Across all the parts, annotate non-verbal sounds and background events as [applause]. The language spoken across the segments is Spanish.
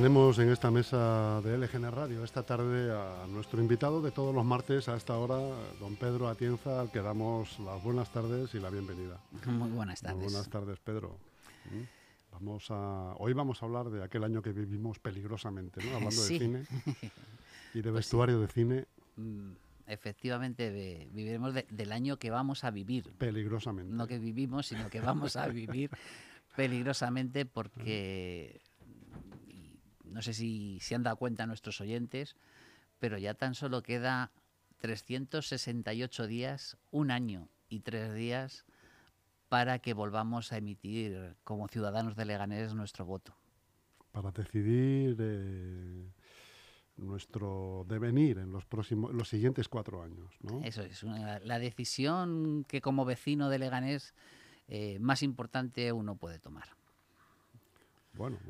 Tenemos en esta mesa de LGN Radio esta tarde a nuestro invitado de todos los martes a esta hora, don Pedro Atienza, al que damos las buenas tardes y la bienvenida. Muy buenas tardes. Muy buenas tardes, Pedro. ¿Mm? Vamos a, hoy vamos a hablar de aquel año que vivimos peligrosamente, ¿no? hablando de cine [laughs] y de pues vestuario de cine. Mm, efectivamente, viviremos del año que vamos a vivir. Peligrosamente. No que vivimos, sino que vamos a [laughs] vivir peligrosamente porque no sé si se han dado cuenta nuestros oyentes, pero ya tan solo queda 368 días, un año y tres días para que volvamos a emitir como ciudadanos de Leganés nuestro voto. Para decidir eh, nuestro devenir en los próximos, los siguientes cuatro años, ¿no? Eso es la decisión que como vecino de Leganés eh, más importante uno puede tomar.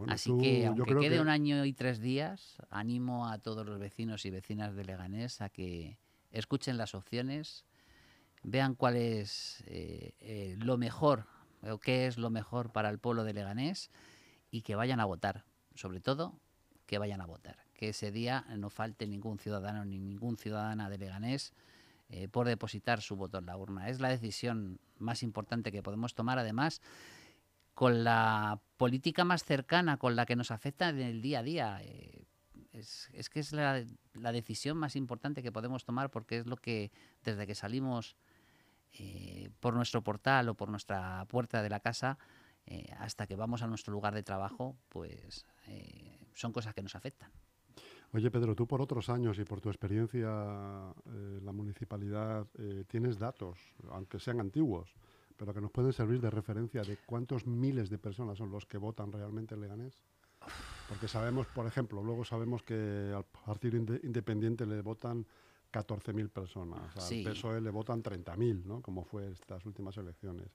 Así que, aunque quede un año y tres días, animo a todos los vecinos y vecinas de Leganés a que escuchen las opciones, vean cuál es eh, eh, lo mejor o qué es lo mejor para el pueblo de Leganés y que vayan a votar. Sobre todo, que vayan a votar. Que ese día no falte ningún ciudadano ni ningún ciudadana de Leganés eh, por depositar su voto en la urna. Es la decisión más importante que podemos tomar. Además, con la política más cercana, con la que nos afecta en el día a día. Eh, es, que es la, decisión más importante que podemos tomar porque es lo que desde que salimos eh, por nuestro portal o por nuestra puerta de la casa eh, hasta que vamos a nuestro lugar de trabajo, pues son cosas que nos afectan. Oye Pedro, tú por otros años y por tu experiencia en la municipalidad tienes datos, aunque sean antiguos, pero que nos pueden servir de referencia de cuántos miles de personas son los que votan realmente en Leganés. Porque sabemos, por ejemplo, luego sabemos que al Partido Independiente le votan 14.000 personas, al PSOE le votan 30.000, ¿no? como fue estas últimas elecciones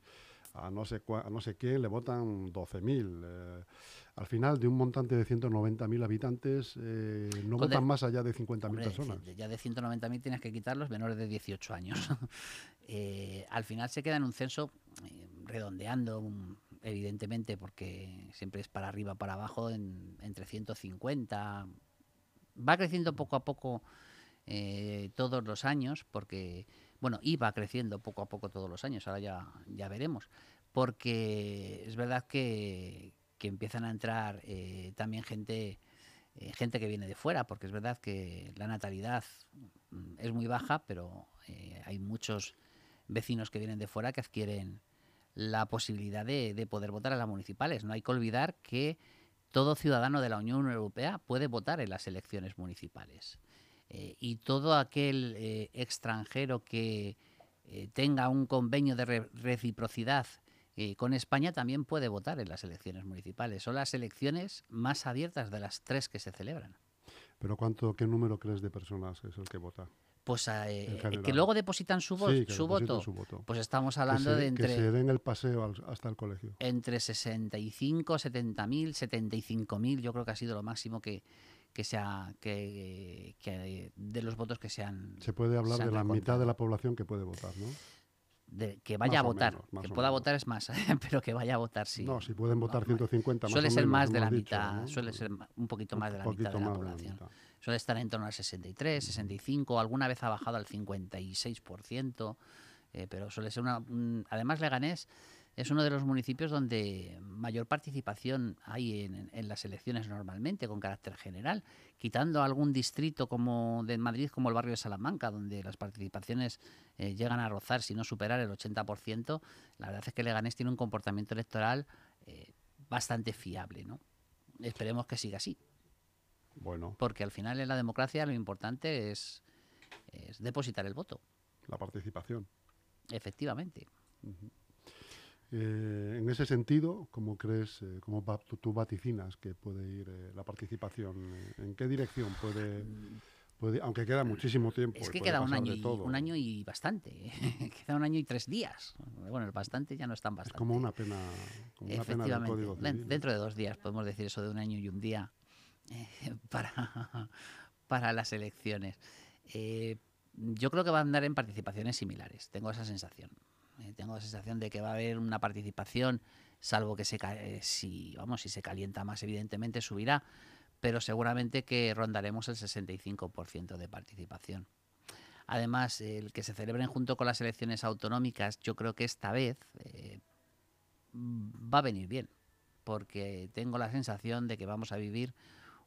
a no sé, a no sé quién le votan 12.000. Eh, al final, de un montante de 190.000 habitantes, eh, no votan más allá de 50.000 personas. Ya de 190.000 tienes que quitar los menores de 18 años. [laughs] Eh, al final se queda en un censo redondeando, evidentemente, porque siempre es para arriba, para abajo, en, entre 150. Va creciendo poco a poco todos los años, porque bueno, iba creciendo poco a poco todos los años, ahora ya, ya veremos, porque es verdad que, empiezan a entrar eh, también gente, eh, gente que viene de fuera, porque es verdad que la natalidad mm, es muy baja, pero eh, hay muchos vecinos que vienen de fuera que adquieren la posibilidad de, de poder votar a las municipales. No hay que olvidar que todo ciudadano de la Unión Europea puede votar en las elecciones municipales. Eh, y todo aquel eh, extranjero que eh, tenga un convenio de reciprocidad con España también puede votar en las elecciones municipales. Son las elecciones más abiertas de las tres que se celebran. ¿Pero cuánto, qué número crees de personas es el que vota? Pues que luego depositan su, su, voto, Pues estamos hablando de entre. Que se den el paseo hasta el colegio. Entre 65, 70 mil, 75 mil, yo creo que ha sido lo máximo que, que sea que, de los votos que sean se puede hablar de la mitad de la población que puede votar no de, que vaya a votar que pueda votar es más [laughs] pero que vaya a votar sí. No si pueden votar 150 suele ser más de la mitad suele ser un poquito más de la mitad de la población. suele estar en torno al 63 65 alguna vez ha bajado al 56 eh, pero suele ser una además Leganés es uno de los municipios donde mayor participación hay en, las elecciones normalmente, con carácter general, quitando algún distrito como de Madrid, como el barrio de Salamanca, donde las participaciones eh, llegan a rozar, si no superar el 80%, la verdad es que Leganés tiene un comportamiento electoral eh, bastante fiable, ¿no? Esperemos que siga así. Bueno. Porque al final en la democracia lo importante es, depositar el voto. La participación. Efectivamente. Eh, en ese sentido, ¿cómo crees, eh, cómo tú, vaticinas que puede ir eh, la participación? ¿En qué dirección puede, puede, aunque queda muchísimo tiempo? Es que queda un año, y, un año y bastante, [laughs] queda un año y tres días. Bueno, el bastante ya no es tan bastante. Es como una pena, como una pena del código Dentro de dos días podemos decir eso de un año y un día [laughs] para, para las elecciones. yo creo que va a andar en participaciones similares, tengo esa sensación. Eh, tengo la sensación de que va a haber una participación, salvo que se, eh, si, vamos, si se calienta más, evidentemente subirá, pero seguramente que rondaremos el 65% de participación. Además, el que se celebren junto con las elecciones autonómicas, yo creo que esta vez eh, va a venir bien, porque tengo la sensación de que vamos a vivir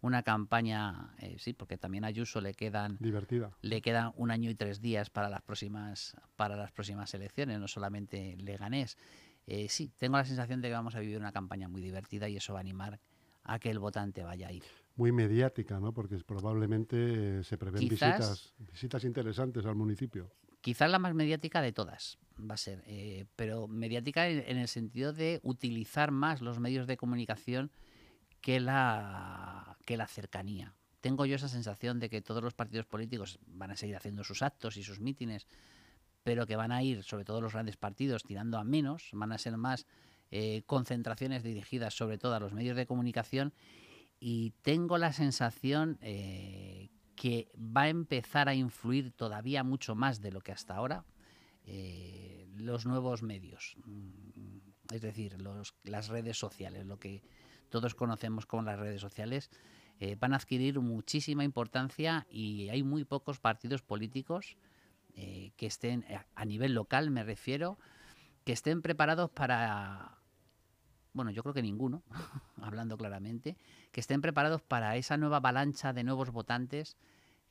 una campaña, eh, sí, porque también a Ayuso le quedan divertida, le quedan un año y tres días para las próximas para las próximas elecciones, no solamente Leganés. Eh, sí, tengo la sensación de que vamos a vivir una campaña muy divertida y eso va a animar a que el votante vaya a ir. Muy mediática, ¿no? Porque probablemente se prevén visitas, visitas interesantes al municipio. Quizás la más mediática de todas va a ser, eh, pero mediática en, el sentido de utilizar más los medios de comunicación que la, que la cercanía. Tengo yo esa sensación de que todos los partidos políticos van a seguir haciendo sus actos y sus mítines, pero que van a ir, sobre todo los grandes partidos, tirando a menos, van a ser más eh, concentraciones dirigidas sobre todo a los medios de comunicación y tengo la sensación eh, que va a empezar a influir todavía mucho más de lo que hasta ahora eh, los nuevos medios, mm, es decir, las redes sociales, lo que todos conocemos como las redes sociales, eh, van a adquirir muchísima importancia y hay muy pocos partidos políticos eh, que estén, a nivel local me refiero, que estén preparados para, bueno, yo creo que ninguno, [laughs] hablando claramente, que estén preparados para esa nueva avalancha de nuevos votantes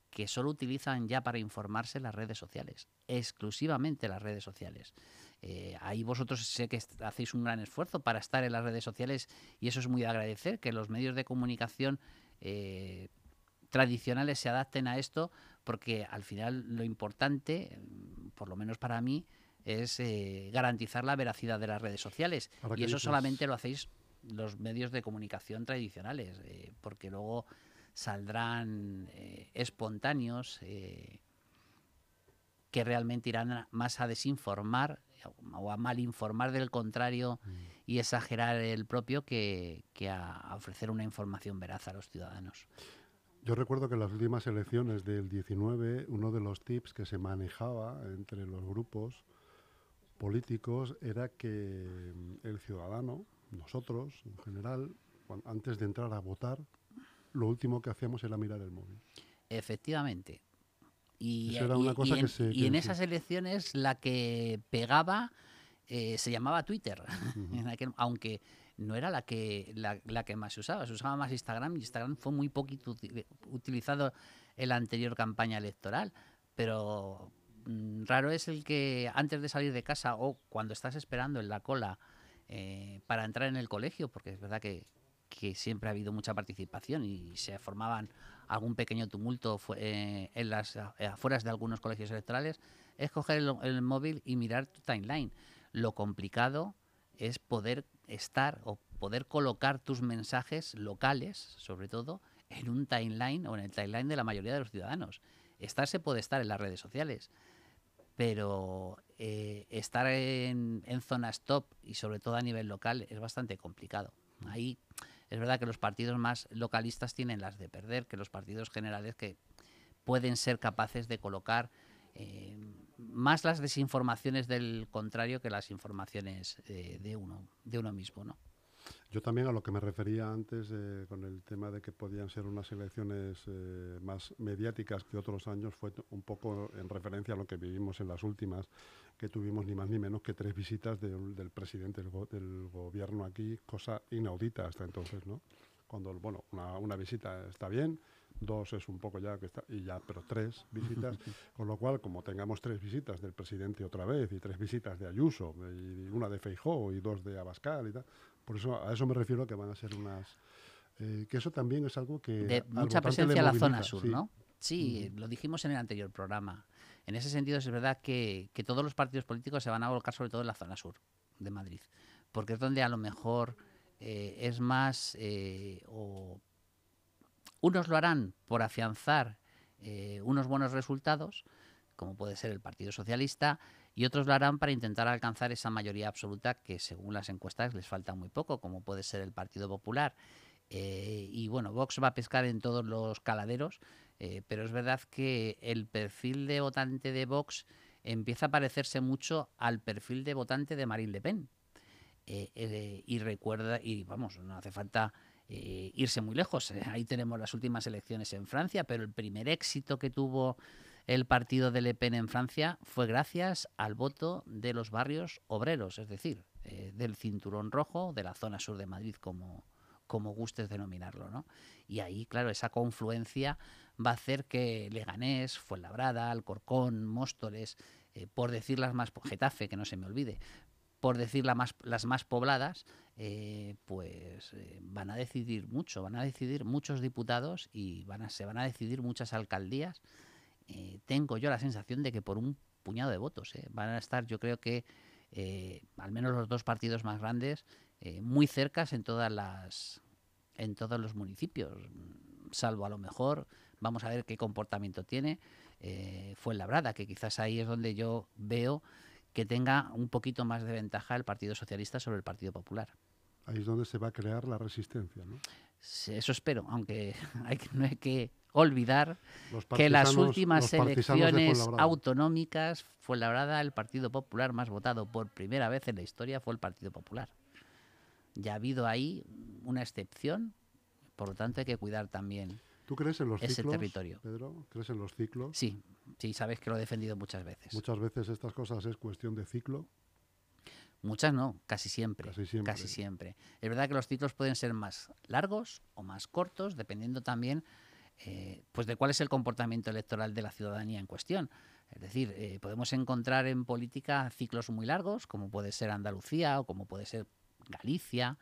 que solo utilizan ya para informarse las redes sociales, exclusivamente las redes sociales. Eh, ahí vosotros sé que hacéis un gran esfuerzo para estar en las redes sociales y eso es muy de agradecer, que los medios de comunicación eh, tradicionales se adapten a esto, porque al final lo importante, por lo menos para mí, es eh, garantizar la veracidad de las redes sociales. y eso solamente lo hacéis los medios de comunicación tradicionales, porque luego saldrán espontáneos que realmente irán más a desinformar o a mal informar del contrario mm. y exagerar el propio que, a, ofrecer una información veraz a los ciudadanos. Yo recuerdo que en las últimas elecciones del 19, uno de los tips que se manejaba entre los grupos políticos era que mm, el ciudadano, nosotros en general, antes de entrar a votar, lo último que hacíamos era mirar el móvil. Efectivamente. Y, en, esas elecciones la que pegaba eh, se llamaba Twitter, [laughs] aunque no era la que, la, que más se usaba, se usaba más Instagram y Instagram fue muy poquito utilizado en la anterior campaña electoral, pero mm, raro es el que antes de salir de casa o cuando estás esperando en la cola eh, para entrar en el colegio, porque es verdad que, que siempre ha habido mucha participación y se formaban algún pequeño tumulto eh, en las eh, afueras de algunos colegios electorales, es coger el, móvil y mirar tu timeline. Lo complicado es poder estar o poder colocar tus mensajes locales, sobre todo, en un timeline o en el timeline de la mayoría de los ciudadanos. Estar se puede estar en las redes sociales, pero eh, estar en, en zonas top y sobre todo a nivel local es bastante complicado. Ahí es verdad que los partidos más localistas tienen las de perder, que los partidos generales que pueden ser capaces de colocar eh, más las desinformaciones del contrario que las informaciones eh, de uno de uno mismo, ¿no? Yo también a lo que me refería antes eh, con el tema de que podían ser unas elecciones más mediáticas que otros años fue un poco en referencia a lo que vivimos en las últimas, que tuvimos ni más ni menos que tres visitas del presidente del, gobierno aquí, cosa inaudita hasta entonces, ¿no? Cuando, bueno, una, visita está bien, dos es un poco ya que está, y ya, pero tres visitas, [laughs] con lo cual, como tengamos tres visitas del presidente otra vez, y tres visitas de Ayuso, y una de Feijó, y dos de Abascal y tal, por eso a eso me refiero que van a ser unas... Eh, que eso también es algo que... De mucha presencia en la zona sur, ¿no? Sí, lo dijimos en el anterior programa. En ese sentido, es verdad que, todos los partidos políticos se van a volcar sobre todo en la zona sur de Madrid, porque es donde a lo mejor eh, es más, eh, o unos lo harán por afianzar eh, unos buenos resultados, como puede ser el Partido Socialista, y otros lo harán para intentar alcanzar esa mayoría absoluta que según las encuestas les falta muy poco, como puede ser el Partido Popular. y bueno, Vox va a pescar en todos los caladeros eh, pero es verdad que el perfil de votante de Vox empieza a parecerse mucho al perfil de votante de Marine Le Pen. Eh, eh, y recuerda, y vamos, no hace falta eh, irse muy lejos. Eh, [laughs] ahí tenemos las últimas elecciones en Francia, pero el primer éxito que tuvo el partido de Le Pen en Francia fue gracias al voto de los barrios obreros, es decir, eh, del cinturón rojo, de la zona sur de Madrid, como, como gustes denominarlo. ¿no? Y ahí, claro, esa confluencia va a hacer que Leganés, Fuenlabrada, Alcorcón, Móstoles, por decir las más, Getafe, que no se me olvide, por decir más, las más pobladas, eh, pues eh, van a decidir mucho, van a decidir muchos diputados y van a, se van a decidir muchas alcaldías. Eh, tengo yo la sensación de que por un puñado de votos van a estar, yo creo que al menos los dos partidos más grandes muy cercas en todas las en todos los municipios, salvo a lo mejor vamos a ver qué comportamiento tiene fue Labrada, que quizás ahí es donde yo veo que tenga un poquito más de ventaja el Partido Socialista sobre el Partido Popular. Ahí es donde se va a crear la resistencia, ¿no? Eso espero, aunque [laughs] hay que, no hay que olvidar que las últimas elecciones autonómicas fue la verdad el Partido Popular más votado por primera vez en la historia fue el Partido Popular. Ya ha habido ahí una excepción, por lo tanto hay que cuidar también ¿Tú crees en los ese ciclos, territorio. Pedro? ¿Crees en los ciclos? Sí, sí, sabes que lo he defendido muchas veces. Muchas veces estas cosas es cuestión de ciclo. Muchas no, casi siempre, casi siempre. Es verdad que los ciclos pueden ser más largos o más cortos, dependiendo también eh, pues de cuál es el comportamiento electoral de la ciudadanía en cuestión. Es decir, eh, podemos encontrar en política ciclos muy largos, como puede ser Andalucía o como puede ser Galicia,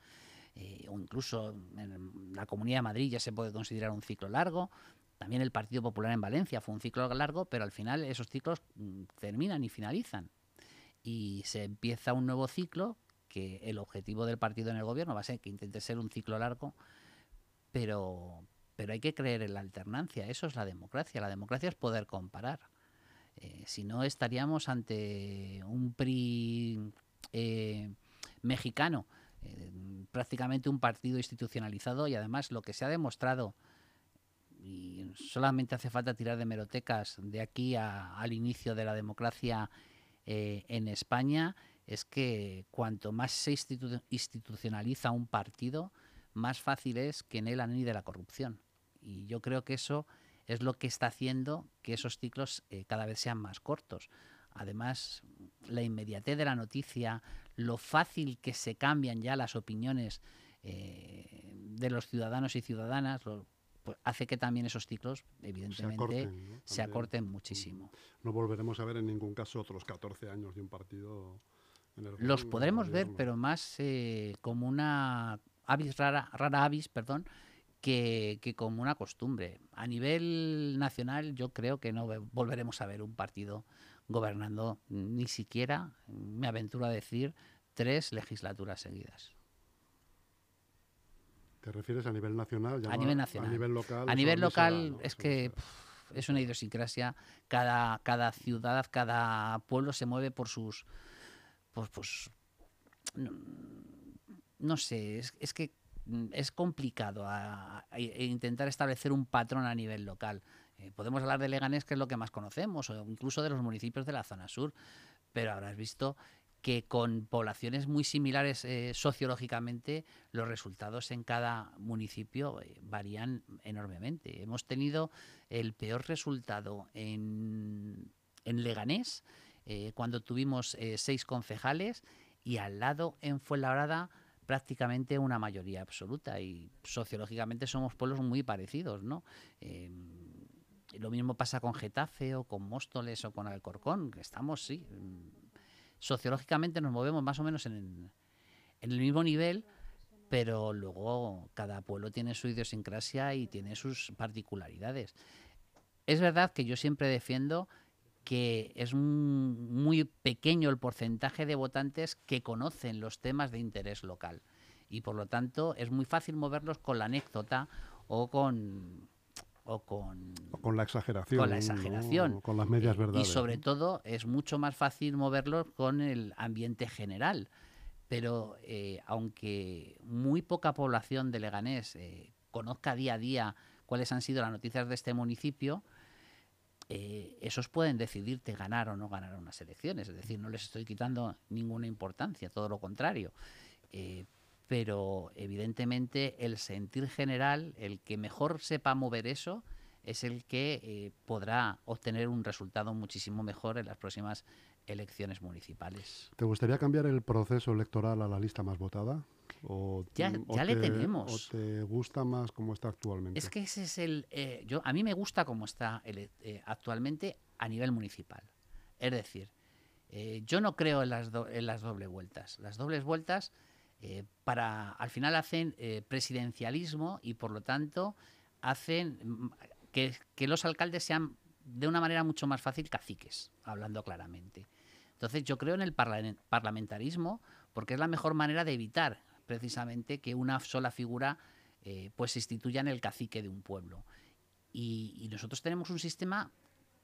eh, o incluso en la Comunidad de Madrid ya se puede considerar un ciclo largo. También el Partido Popular en Valencia fue un ciclo largo, pero al final esos ciclos mm, terminan y finalizan y se empieza un nuevo ciclo que el objetivo del partido en el gobierno va a ser que intente ser un ciclo largo, pero, pero hay que creer en la alternancia, eso es la democracia, la democracia es poder comparar. Eh, si no estaríamos ante un PRI eh, mexicano, eh, prácticamente un partido institucionalizado y además lo que se ha demostrado y solamente hace falta tirar de merotecas de aquí al inicio de la democracia eh, en España es que cuanto más se institucionaliza un partido, más fácil es que en él anide la corrupción. Y yo creo que eso es lo que está haciendo que esos ciclos eh, cada vez sean más cortos. Además, la inmediatez de la noticia, lo fácil que se cambian ya las opiniones eh, de los ciudadanos y ciudadanas, pues hace que también esos ciclos, evidentemente, se acorten, muchísimo. No volveremos a ver en ningún caso otros 14 años de un partido. En el Los podremos ver, pero más eh, como una avis rara, rara avis, perdón, que, que, como una costumbre. A nivel nacional, yo creo que no volveremos a ver un partido gobernando ni siquiera, me aventuro a decir, tres legislaturas seguidas. ¿Te refieres a nivel nacional? a nivel nacional. A nivel local. A nivel local es que es una idiosincrasia. Cada, cada ciudad, cada pueblo se mueve por sus... Pues, pues no, sé, es, que es complicado intentar establecer un patrón a nivel local. Eh, podemos hablar de Leganés, que es lo que más conocemos, o incluso de los municipios de la zona sur, pero habrás visto que con poblaciones muy similares eh, sociológicamente, los resultados en cada municipio eh, varían enormemente. Hemos tenido el peor resultado en, Leganés, eh, cuando tuvimos seis concejales, y al lado en Fuenlabrada prácticamente una mayoría absoluta. Y sociológicamente somos pueblos muy parecidos, ¿no? Lo mismo pasa con Getafe o con Móstoles o con Alcorcón, que estamos, sí, sociológicamente nos movemos más o menos en, el mismo nivel, pero luego cada pueblo tiene su idiosincrasia y tiene sus particularidades. Es verdad que yo siempre defiendo que es muy pequeño el porcentaje de votantes que conocen los temas de interés local y por lo tanto es muy fácil moverlos con la anécdota o con o con, con la exageración. Con la exageración. con las medias verdades. Y sobre todo es mucho más fácil moverlo con el ambiente general. Pero eh, aunque muy poca población de Leganés eh, conozca día a día cuáles han sido las noticias de este municipio, eh, esos pueden decidirte ganar o no ganar unas elecciones. Es decir, no les estoy quitando ninguna importancia, todo lo contrario. Pero evidentemente el sentir general, el que mejor sepa mover eso, es el que eh, podrá obtener un resultado muchísimo mejor en las próximas elecciones municipales. ¿Te gustaría cambiar el proceso electoral a la lista más votada? O, ya, le tenemos. ¿O te gusta más como está actualmente? Es que ese es el... Eh, yo, a mí me gusta como está eh, actualmente a nivel municipal. Es decir, yo no creo en las, en las doble vueltas. Las dobles vueltas para al final hacen presidencialismo y por lo tanto hacen que, los alcaldes sean de una manera mucho más fácil caciques, hablando claramente. Entonces yo creo en el parlamentarismo porque es la mejor manera de evitar precisamente que una sola figura eh, pues se instituya en el cacique de un pueblo. Y, nosotros tenemos un sistema,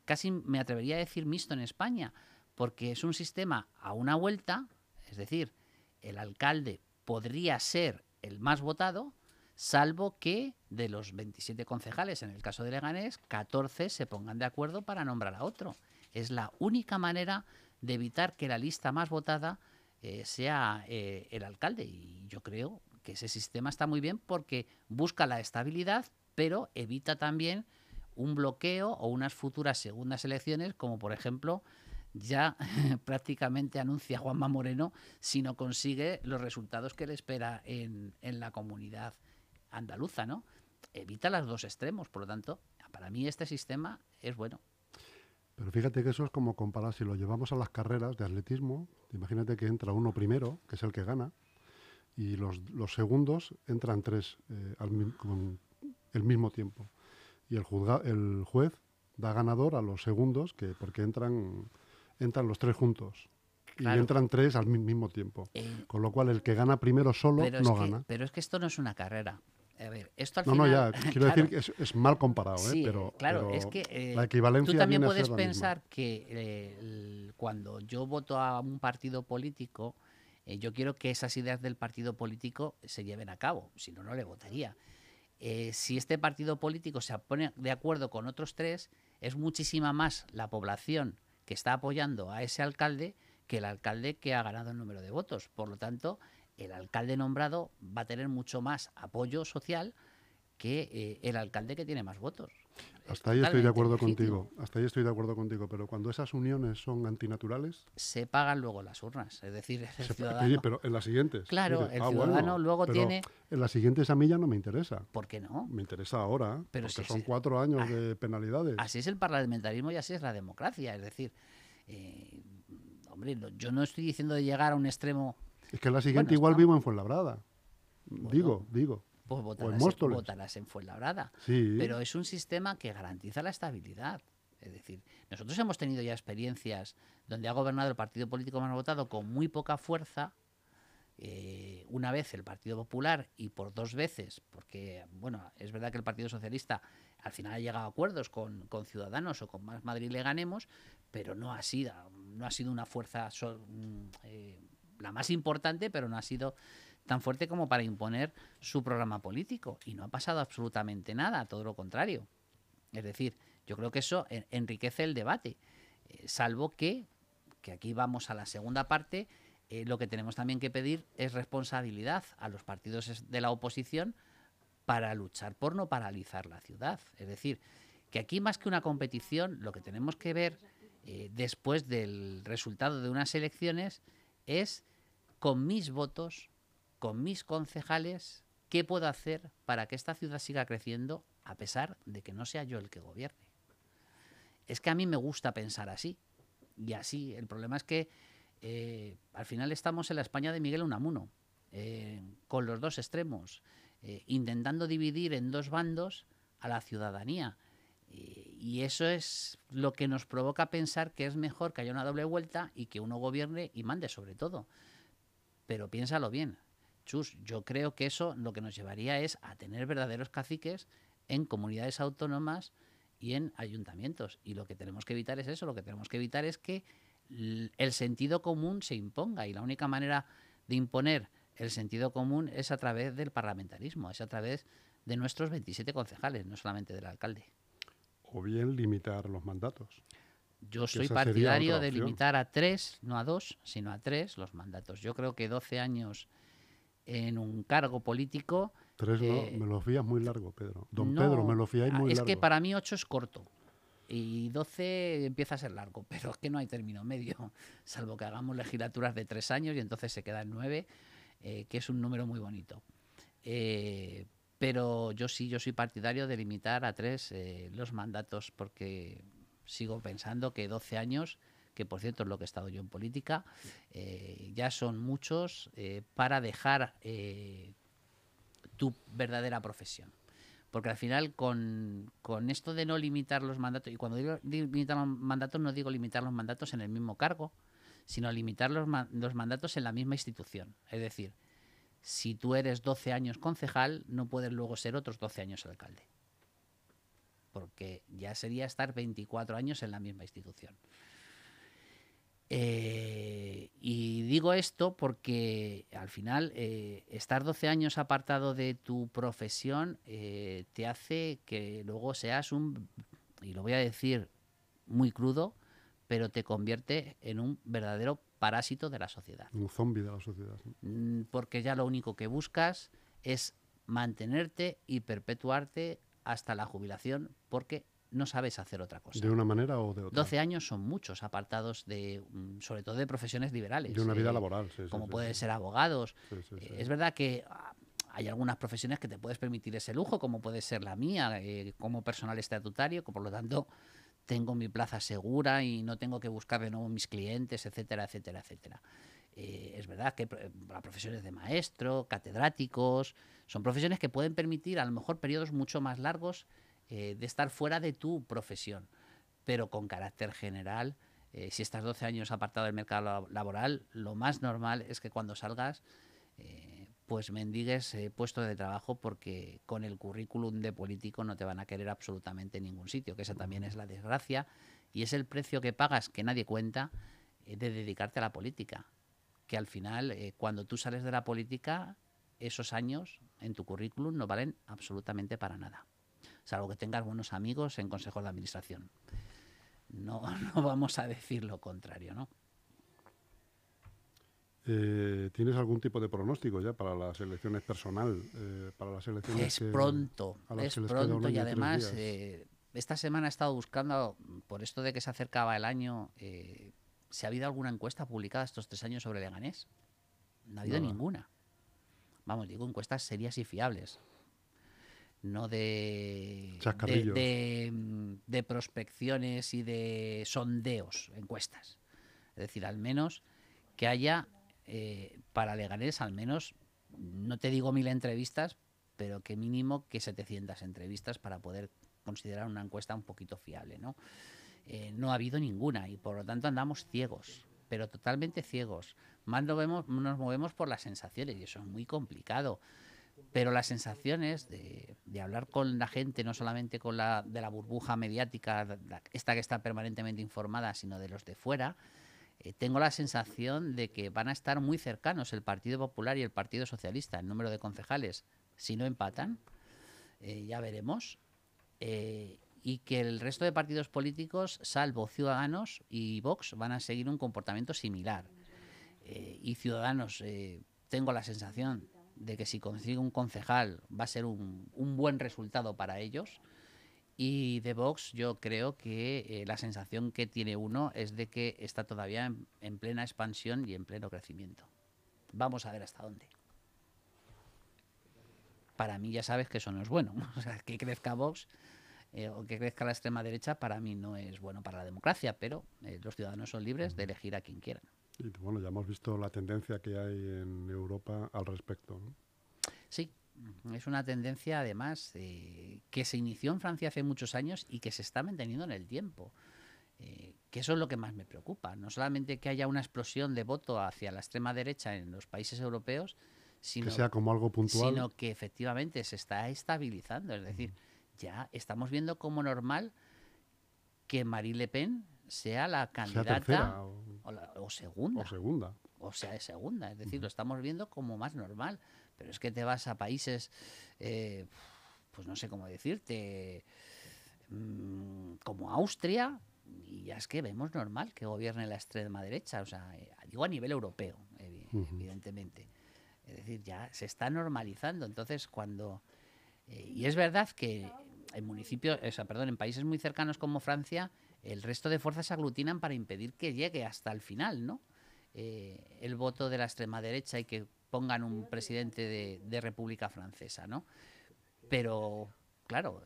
casi me atrevería a decir mixto en España, porque es un sistema a una vuelta, es decir, el alcalde podría ser el más votado, salvo que de los 27 concejales, en el caso de Leganés, 14 se pongan de acuerdo para nombrar a otro. Es la única manera de evitar que la lista más votada eh, sea eh, el alcalde. Y yo creo que ese sistema está muy bien porque busca la estabilidad, pero evita también un bloqueo o unas futuras segundas elecciones, como por ejemplo ya [laughs] prácticamente anuncia Juanma Moreno si no consigue los resultados que le espera en, en la comunidad andaluza, ¿no? Evita los dos extremos, por lo tanto, para mí este sistema es bueno. Pero fíjate que eso es como comparar, si lo llevamos a las carreras de atletismo, imagínate que entra uno primero, que es el que gana, y los, los segundos entran tres eh, al, con el mismo tiempo. Y el, el juez da ganador a los segundos, que porque entran, entran los tres juntos. Y entran tres al mismo tiempo. Eh, con lo cual el que gana primero solo no gana. pero es que esto no es una carrera a ver, esto al no, final... No, ya, [laughs] quiero decir [laughs] que es, mal comparado, ¿eh? pero, claro, es que eh, la equivalencia tú también puedes pensar que eh, cuando yo voto a un partido político, yo quiero que esas ideas del partido político se lleven a cabo, si no, no le votaría. si este partido político se pone de acuerdo con otros tres, es muchísima más la población que está apoyando a ese alcalde que el alcalde que ha ganado el número de votos. Por lo tanto, el alcalde nombrado va a tener mucho más apoyo social que eh, el alcalde que tiene más votos. Hasta ahí estoy de acuerdo contigo. Hasta ahí estoy de acuerdo contigo. Pero cuando esas uniones son antinaturales, se pagan luego las urnas. Es decir, el ciudadano. pero en las siguientes. Claro, el ah, ciudadano luego tiene. En las siguientes a mí ya no me interesa. ¿Por qué no? Me interesa ahora. Pero porque son cuatro años ah, de penalidades. Así es el parlamentarismo y así es la democracia. Es decir, eh, hombre, yo no estoy diciendo de llegar a un extremo es que la siguiente igual vivo en Fuenlabrada. digo, digo. Pues votarás, en, Fuenlabrada. Sí. Pero es un sistema que garantiza la estabilidad. Es decir, nosotros hemos tenido ya experiencias donde ha gobernado el partido político más votado con muy poca fuerza. Eh, una vez el Partido Popular y por dos veces, porque, bueno, es verdad que el Partido Socialista al final ha llegado a acuerdos con, Ciudadanos o con Más Madrid le ganemos, pero no ha sido, no ha sido una fuerza mm, eh, la más importante, pero no ha sido tan fuerte como para imponer su programa político. Y no ha pasado absolutamente nada, todo lo contrario. Es decir, yo creo que eso enriquece el debate, eh, salvo que, que aquí vamos a la segunda parte, eh, lo que tenemos también que pedir es responsabilidad a los partidos de la oposición para luchar por no paralizar la ciudad. Es decir, que aquí más que una competición, lo que tenemos que ver eh, después del resultado de unas elecciones es con mis votos, con mis concejales, ¿qué puedo hacer para que esta ciudad siga creciendo a pesar de que no sea yo el que gobierne? Es que a mí me gusta pensar así. Y así, el problema es que eh, al final estamos en la España de Miguel Unamuno, eh, con los dos extremos, eh, intentando dividir en dos bandos a la ciudadanía. y eso es lo que nos provoca pensar que es mejor que haya una doble vuelta y que uno gobierne y mande sobre todo. Pero piénsalo bien, Chus, yo creo que eso lo que nos llevaría es a tener verdaderos caciques en comunidades autónomas y en ayuntamientos. Y lo que tenemos que evitar es eso, lo que tenemos que evitar es que el sentido común se imponga. Y la única manera de imponer el sentido común es a través del parlamentarismo, es a través de nuestros 27 concejales, no solamente del alcalde. O bien limitar los mandatos. Yo soy partidario de limitar a tres, no a dos, sino a tres los mandatos. Yo creo que 12 años en un cargo político. Tres no, eh, me lo fías muy largo, Pedro. Don no, Pedro, me lo fíais ah, muy es largo. que para mí 8 es corto. Y 12 empieza a ser largo, [laughs] pero es que no hay término medio, salvo que hagamos legislaturas de tres años y entonces se queda en 9, eh, que es un número muy bonito. Eh, pero yo sí, yo soy partidario de limitar a tres eh, los mandatos porque sigo pensando que 12 años, que por cierto es lo que he estado yo en política, eh, ya son muchos eh, para dejar eh, tu verdadera profesión. Porque al final con, con esto de no limitar los mandatos, y cuando digo limitar los mandatos no digo limitar los mandatos en el mismo cargo, sino limitar los, los mandatos en la misma institución. Es decir, si tú eres 12 años concejal, no puedes luego ser otros 12 años alcalde. Porque ya sería estar 24 años en la misma institución. Eh, y digo esto porque al final eh, estar 12 años apartado de tu profesión eh, te hace que luego seas un, y lo voy a decir muy crudo, pero te convierte en un verdadero parásito de la sociedad. Un zombie de la sociedad. ¿no? Mm, porque ya lo único que buscas es mantenerte y perpetuarte hasta la jubilación porque no sabes hacer otra cosa. De una manera o de otra. 12 años son muchos apartados de, mm, sobre todo de profesiones liberales. De una vida eh, laboral, sí, Como sí, pueden sí. ser abogados. Sí, Eh. Es verdad que ah, hay algunas profesiones que te puedes permitir ese lujo, como puede ser la mía, eh, como personal estatutario, que por lo tanto tengo mi plaza segura y no tengo que buscar de nuevo mis clientes, etcétera, etcétera, etcétera. Eh, es verdad que las profesiones de maestro, catedráticos, son profesiones que pueden permitir a lo mejor periodos mucho más largos eh, de estar fuera de tu profesión, pero con carácter general. eh, si estás 12 años apartado del mercado lab- laboral, lo más normal es que cuando salgas, eh, pues mendigues puesto de trabajo porque con el currículum de político no te van a querer absolutamente en ningún sitio, que esa también es la desgracia y es el precio que pagas que nadie cuenta de dedicarte a la política. Que al final, cuando tú sales de la política, esos años en tu currículum no valen absolutamente para nada. Salvo que tengas buenos amigos en consejos de administración. No, [laughs] no vamos a decir lo contrario, ¿no? Eh, ¿Tienes algún tipo de pronóstico ya para las elecciones personal? eh, para las elecciones Es que- pronto, es pronto y además eh, esta semana he estado buscando, por esto de que se acercaba el año, si ha habido alguna encuesta publicada estos tres años sobre Leganés. No ha habido Nada. ninguna. Vamos, digo encuestas serias y fiables. No de, de, Chascarrillos. de, de prospecciones y de sondeos, encuestas. Es decir, al menos que haya eh, para Leganés, al menos, no te digo mil entrevistas, pero que mínimo que 700 entrevistas para poder considerar una encuesta un poquito fiable, ¿no? Eh, no ha habido ninguna y por lo tanto andamos ciegos, pero totalmente ciegos. Más nos, vemos, nos movemos por las sensaciones y eso es muy complicado. Pero las sensaciones de, hablar con la gente, no solamente con la de la burbuja mediática, esta que está permanentemente informada, sino de los de fuera, eh, tengo la sensación de que van a estar muy cercanos el Partido Popular y el Partido Socialista, el número de concejales, si no empatan, eh, ya veremos, eh, y que el resto de partidos políticos, salvo Ciudadanos y Vox, van a seguir un comportamiento similar. Y Ciudadanos, tengo la sensación de que si consigue un concejal va a ser un, un buen resultado para ellos. Y de Vox yo creo que eh, la sensación que tiene uno es de que está todavía en, en plena expansión y en pleno crecimiento. Vamos a ver hasta dónde. Para mí ya sabes que eso no es bueno. [laughs] O sea, que crezca Vox eh, o que crezca la extrema derecha para mí no es bueno para la democracia, pero eh, los ciudadanos son libres de elegir a quien quieran. Y bueno, ya hemos visto la tendencia que hay en Europa al respecto. ¿no? Sí, es una tendencia además eh, que se inició en Francia hace muchos años y que se está manteniendo en el tiempo. Eh, que eso es lo que más me preocupa. No solamente que haya una explosión de voto hacia la extrema derecha en los países europeos, sino que sea como algo puntual. sino que efectivamente se está estabilizando. Es decir, ya estamos viendo como normal que Marie Le Pen sea la sea candidata tercera o, o, la- o segunda, o segunda. o sea de segunda. Es decir, lo estamos viendo como más normal. Pero es que te vas a países, eh, pues no sé cómo decirte, mm, como Austria, y ya es que vemos normal que gobierne la extrema derecha. O sea, eh, digo a nivel europeo, evidentemente. Es decir, ya se está normalizando. Entonces, cuando... Eh, y es verdad que en municipios, o sea, perdón, en países muy cercanos como Francia, el resto de fuerzas se aglutinan para impedir que llegue hasta el final, ¿no? Eh, el voto de la extrema derecha y que pongan un presidente de, República Francesa, ¿no? Pero, claro,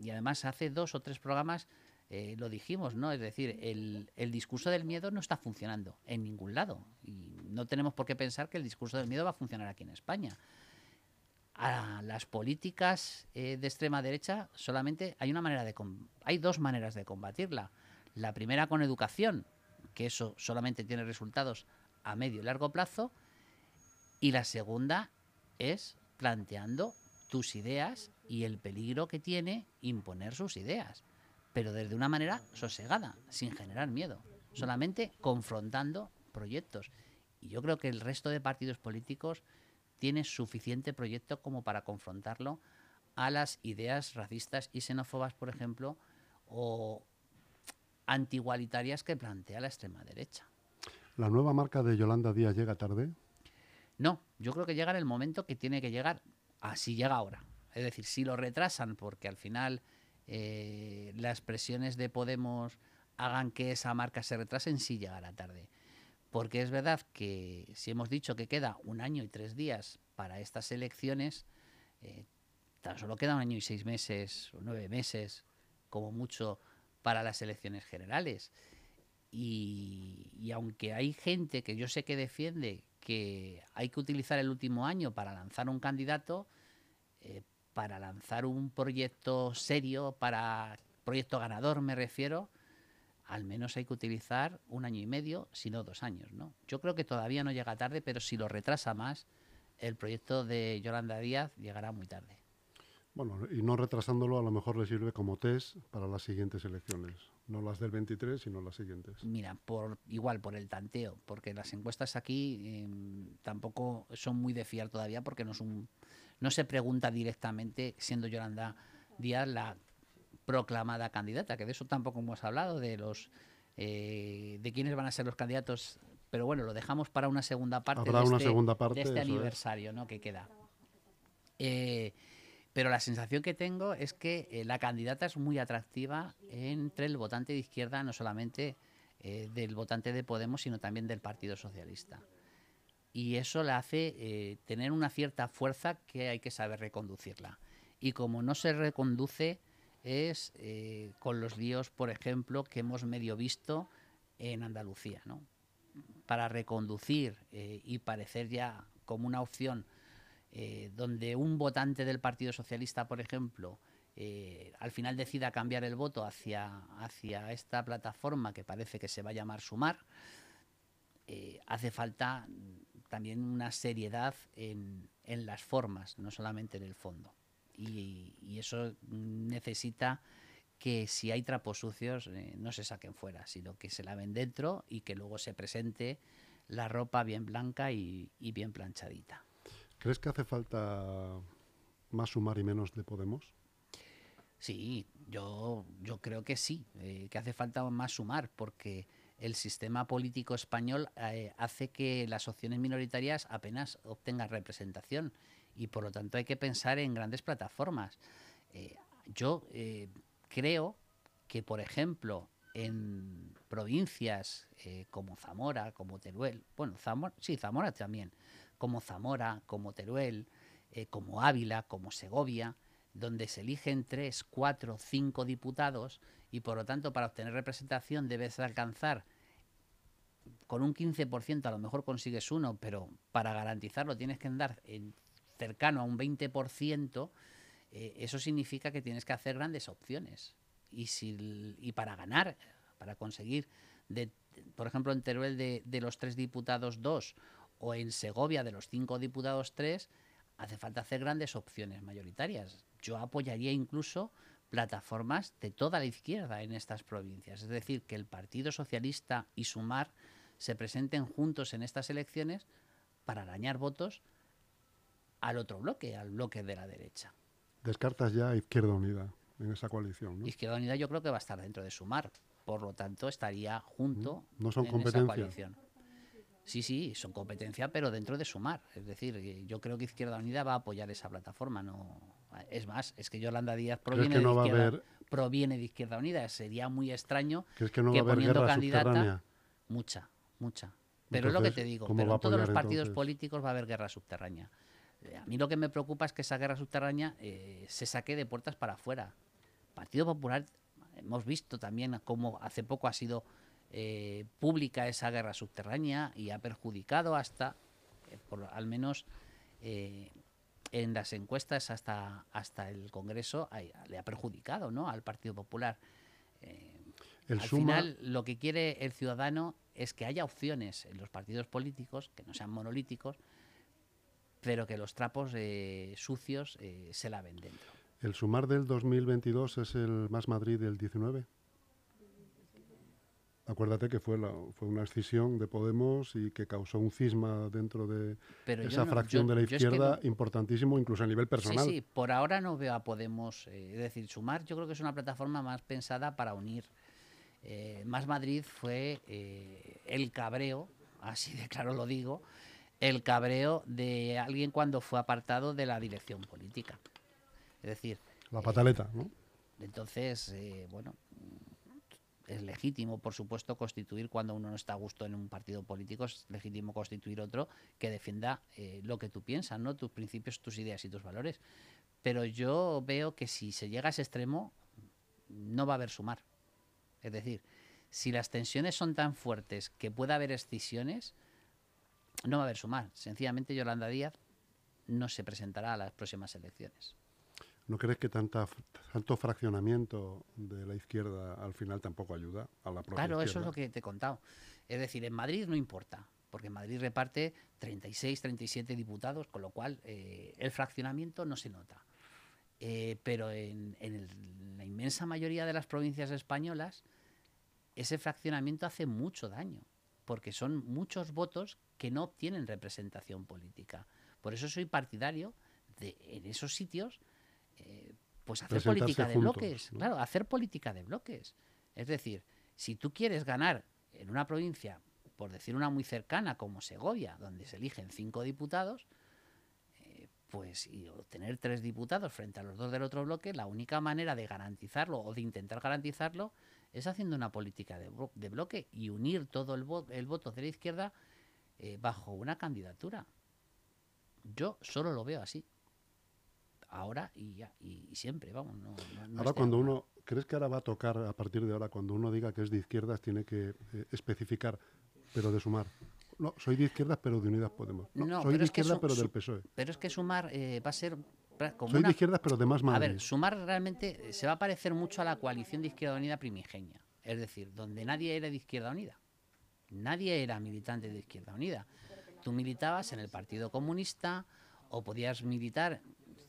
y además hace dos o tres programas eh, lo dijimos, ¿no? Es decir, el, el, discurso del miedo no está funcionando en ningún lado. Y no tenemos por qué pensar que el discurso del miedo va a funcionar aquí en España. A las políticas eh, de extrema derecha solamente hay una manera de hay dos maneras de combatirla. La primera con educación, que eso solamente tiene resultados a medio y largo plazo, y la segunda es planteando tus ideas y el peligro que tiene imponer sus ideas pero desde una manera sosegada, sin generar miedo, solamente confrontando proyectos. Y yo creo que el resto de partidos políticos tiene suficiente proyecto como para confrontarlo a las ideas racistas y xenófobas, por ejemplo, o antigualitarias que plantea la extrema derecha. ¿La nueva marca de Yolanda Díaz llega tarde? No, yo creo que llega en el momento que tiene que llegar, así llega ahora. Es decir, si lo retrasan porque al final eh, las presiones de Podemos hagan que esa marca se retrase, en sí llegará tarde. Porque es verdad que si hemos dicho que queda un año y tres días para estas elecciones, eh, tan solo queda un año y seis meses o nueve meses, como mucho, para las elecciones generales. Y, aunque hay gente que yo sé que defiende que hay que utilizar el último año para lanzar un candidato, eh, para lanzar un proyecto serio, para proyecto ganador me refiero, al menos hay que utilizar un año y medio, si no dos años. ¿no? Yo creo que todavía no llega tarde, pero si lo retrasa más, el proyecto de Yolanda Díaz llegará muy tarde. Bueno, y no retrasándolo a lo mejor le sirve como test para las siguientes elecciones, no las del 23, sino las siguientes. Mira, por igual por el tanteo, porque las encuestas aquí em, tampoco son muy de fiar todavía porque no es un no se pregunta directamente, siendo Yolanda Díaz la proclamada candidata, que de eso tampoco hemos hablado, de los eh, de quiénes van a ser los candidatos, pero bueno, lo dejamos para una segunda parte, de, este, segunda parte de este aniversario ¿no? que queda. Eh, pero la sensación que tengo es que eh, la candidata es muy atractiva entre el votante de izquierda, no solamente del votante de Podemos, sino también del Partido Socialista y eso le hace eh, tener una cierta fuerza que hay que saber reconducirla. Y como no se reconduce es eh, con los líos, por ejemplo, que hemos medio visto en Andalucía. ¿no? Para reconducir eh, y parecer ya como una opción donde un votante del Partido Socialista, por ejemplo, al final decida cambiar el voto hacia, hacia esta plataforma que parece que se va a llamar Sumar, hace falta también una seriedad en, las formas, no solamente en el fondo. Y, eso necesita que si hay trapos sucios eh, no se saquen fuera, sino que se laven dentro y que luego se presente la ropa bien blanca y, bien planchadita. ¿Crees que hace falta más sumar y menos de Podemos? Sí, yo, yo creo que sí, eh, que hace falta más sumar, porque el sistema político español eh, hace que las opciones minoritarias apenas obtengan representación y por lo tanto hay que pensar en grandes plataformas. Eh, yo eh, creo que, por ejemplo, en provincias como Zamora, como Teruel, bueno, Zamora, sí, Zamora también, como Zamora, como Teruel, como Ávila, como Segovia, donde se eligen tres, cuatro, cinco diputados y por lo tanto para obtener representación debes alcanzar con un 15% a lo mejor consigues uno, pero para garantizarlo tienes que andar en, cercano a un 20%, eh, eso significa que tienes que hacer grandes opciones. Y, si, y para ganar, para conseguir, por ejemplo, en Teruel de, de los tres diputados dos o en Segovia de los cinco diputados tres, hace falta hacer grandes opciones mayoritarias. Yo apoyaría incluso plataformas de toda la izquierda en estas provincias. Es decir, que el Partido Socialista y Sumar se presenten juntos en estas elecciones para arañar votos al otro bloque, al bloque de la derecha. Descartas ya a Izquierda Unida en esa coalición. ¿no? Izquierda Unida yo creo que va a estar dentro de Sumar, por lo tanto estaría junto ¿No son en esa coalición. Sí, sí, son competencia, pero dentro de sumar. Es decir, eh, yo creo que Izquierda Unida va a apoyar esa plataforma. No, es más, es que Yolanda Díaz proviene, de, izquierda, proviene de Izquierda Unida. Sería muy extraño que, no guerra candidata mucha, mucha. Pero es lo que te digo, pero en todos los partidos políticos va a haber guerra subterránea. Eh, a mí lo que me preocupa es que esa guerra subterránea eh, se saque de puertas para afuera. Partido Popular, hemos visto también cómo hace poco ha sido eh, pública esa guerra subterránea y ha perjudicado hasta, eh, por, al menos en las encuestas hasta, hasta el Congreso, le ha perjudicado ¿no? al Partido Popular. al final, lo que quiere el ciudadano es que haya opciones en los partidos políticos, que no sean monolíticos, pero que los trapos sucios se laven dentro. ¿El sumar del 2022 es el Más Madrid del 19? Acuérdate que fue, la, fue una escisión de Podemos y que causó un cisma dentro de esa fracción de la izquierda importantísimo, incluso a nivel personal. Sí, sí, por ahora no veo a Podemos, eh, es decir, Sumar yo creo que es una plataforma más pensada para unir. Eh, más Madrid fue eh, el cabreo, así de claro lo digo, el cabreo de alguien cuando fue apartado de la dirección política. Es decir... La pataleta, ¿no? Entonces, bueno, es legítimo, por supuesto, constituir cuando uno no está a gusto en un partido político, es legítimo constituir otro que defienda eh, lo que tú piensas, ¿no? Tus principios, tus ideas y tus valores. Pero yo veo que si se llega a ese extremo, no va a haber sumar. Es decir, si las tensiones son tan fuertes que pueda haber escisiones, no va a haber sumar. Sencillamente Yolanda Díaz no se presentará a las próximas elecciones. ¿No crees que tanta, tanto fraccionamiento de la izquierda al final tampoco ayuda a la propia Claro, eso es lo que te he contado. Es decir, en Madrid no importa, porque Madrid reparte 36, 37 diputados, con lo cual eh, el fraccionamiento no se nota. Eh, pero en, la inmensa mayoría de las provincias españolas, ese fraccionamiento hace mucho daño, porque son muchos votos que no obtienen representación política. Por eso soy partidario de en esos sitios eh, pues hacer política de bloques. Claro, hacer política de bloques. Es decir, si tú quieres ganar en una provincia, por decir una muy cercana como Segovia, donde se eligen cinco diputados, eh, pues y obtener tres diputados frente a los dos del otro bloque, la única manera de garantizarlo o de intentar garantizarlo es haciendo una política de, bloque y unir todo el, el, voto de la izquierda eh, bajo una candidatura. Yo solo lo veo así ahora y ya, y, siempre, vamos. No, ahora cuando uno, ¿crees que ahora va a tocar a partir de ahora, cuando uno diga que es de izquierdas, tiene que eh, especificar, pero de sumar? No, soy de izquierdas, pero de Unidas Podemos. No, soy de izquierdas, pero del PSOE. Pero es que sumar eh, va a ser como Soy de izquierdas, pero de más Madrid. A ver, sumar realmente se va a parecer mucho a la coalición de Izquierda Unida primigenia. Es decir, donde nadie era de Izquierda Unida. Nadie era militante de Izquierda Unida. Tú militabas en el Partido Comunista o podías militar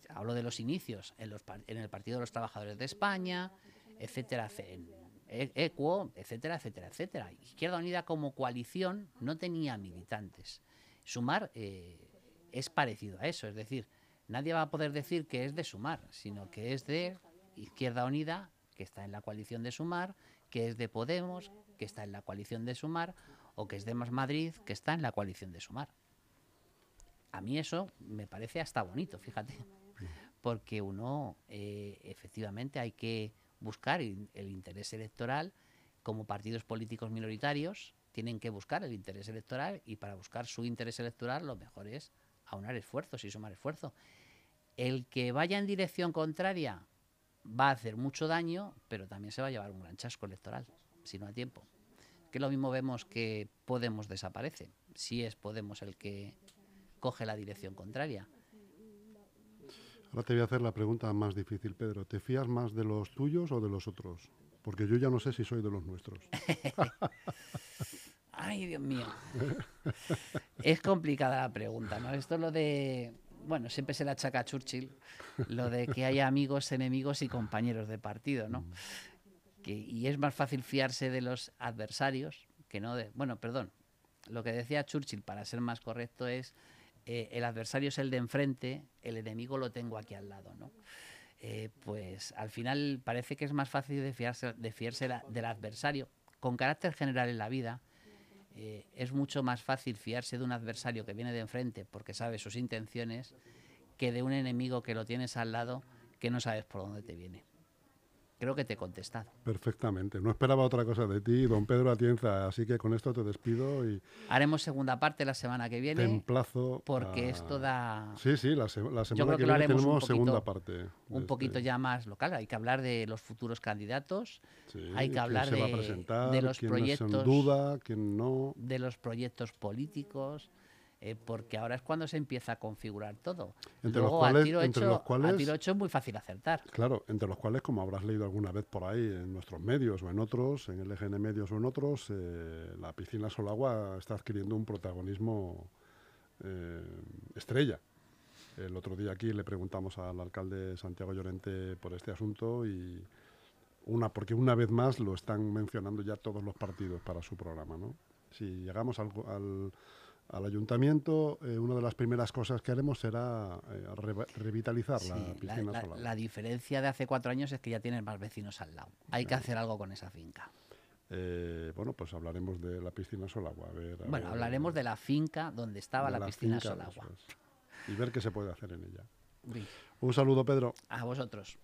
hablo de los inicios, en, los, en el Partido de los Trabajadores de España, etcétera, en ECUO, etcétera, etcétera, etcétera. Izquierda Unida como coalición no tenía militantes. Sumar eh, es parecido a eso, es decir, nadie va a poder decir que es de Sumar, sino que es de Izquierda Unida, que está en la coalición de Sumar, que es de Podemos, que está en la coalición de Sumar, o que es de Más Madrid, que está en la coalición de Sumar. A mí eso me parece hasta bonito, fíjate [laughs] porque uno eh, efectivamente hay que buscar el, interés electoral como partidos políticos minoritarios tienen que buscar el interés electoral y para buscar su interés electoral lo mejor es aunar esfuerzos y sumar esfuerzos. El que vaya en dirección contraria va a hacer mucho daño, pero también se va a llevar un gran chasco electoral, si no a tiempo. Que lo mismo vemos que Podemos desaparece, si es Podemos el que coge la dirección contraria. Ahora te voy a hacer la pregunta más difícil, Pedro. ¿Te fías más de los tuyos o de los otros? Porque yo ya no sé si soy de los nuestros. [laughs] Ay, Dios mío. es complicada la pregunta, ¿no? Esto es lo de. Bueno, siempre se la achaca a Churchill, lo de que haya amigos, enemigos y compañeros de partido, ¿no? Que, y es más fácil fiarse de los adversarios que no de. Bueno, perdón. Lo que decía Churchill, para ser más correcto, es eh, el adversario es el de enfrente, el enemigo lo tengo aquí al lado, ¿no? Eh, pues al final parece que es más fácil de fiarse, de fiarse del adversario. Con carácter general en la vida, eh, es mucho más fácil fiarse de un adversario que viene de enfrente porque sabe sus intenciones que de un enemigo que lo tienes al lado que no sabes por dónde te viene. Creo que te he contestado. Perfectamente. No esperaba otra cosa de ti, don Pedro Atienza. Así que con esto te despido y Haremos segunda parte la semana que viene. te emplazo. Porque a- esto da Sí, sí, la, se- la semana que, que lo viene tenemos poquito- segunda parte. un poquito este- ya más local. Hay que hablar de los futuros candidatos, sí, hay que quién hablar se va a de- presentar, de los proyectos. duda, quién no. de los proyectos políticos, eh, porque ahora es cuando se empieza a configurar todo. Entre los Luego, cuales- a, tiro entre hecho, los cuales- a tiro hecho es muy fácil acertar. Claro, entre los cuales, como habrás leído alguna vez por ahí en nuestros medios o en otros, en LGN Medios o en otros, eh, la piscina Solagua está adquiriendo un protagonismo eh, estrella. El otro día aquí le preguntamos al alcalde Santiago Llorente por este asunto y una, porque una vez más lo están mencionando ya todos los partidos para su programa. ¿no? Si llegamos al, al- al ayuntamiento, eh, una de las primeras cosas que haremos será eh, re- revitalizar Sí, la piscina la- la diferencia de hace cuatro años es que ya tienes más vecinos al lado. Hay que hacer algo con esa finca. Eh, bueno, pues hablaremos de la piscina Solagua. A ver, a Bueno, ver, hablaremos de la finca donde estaba la piscina finca, Solagua. es. Y ver qué se puede hacer en ella. Un saludo, Pedro. A vosotros.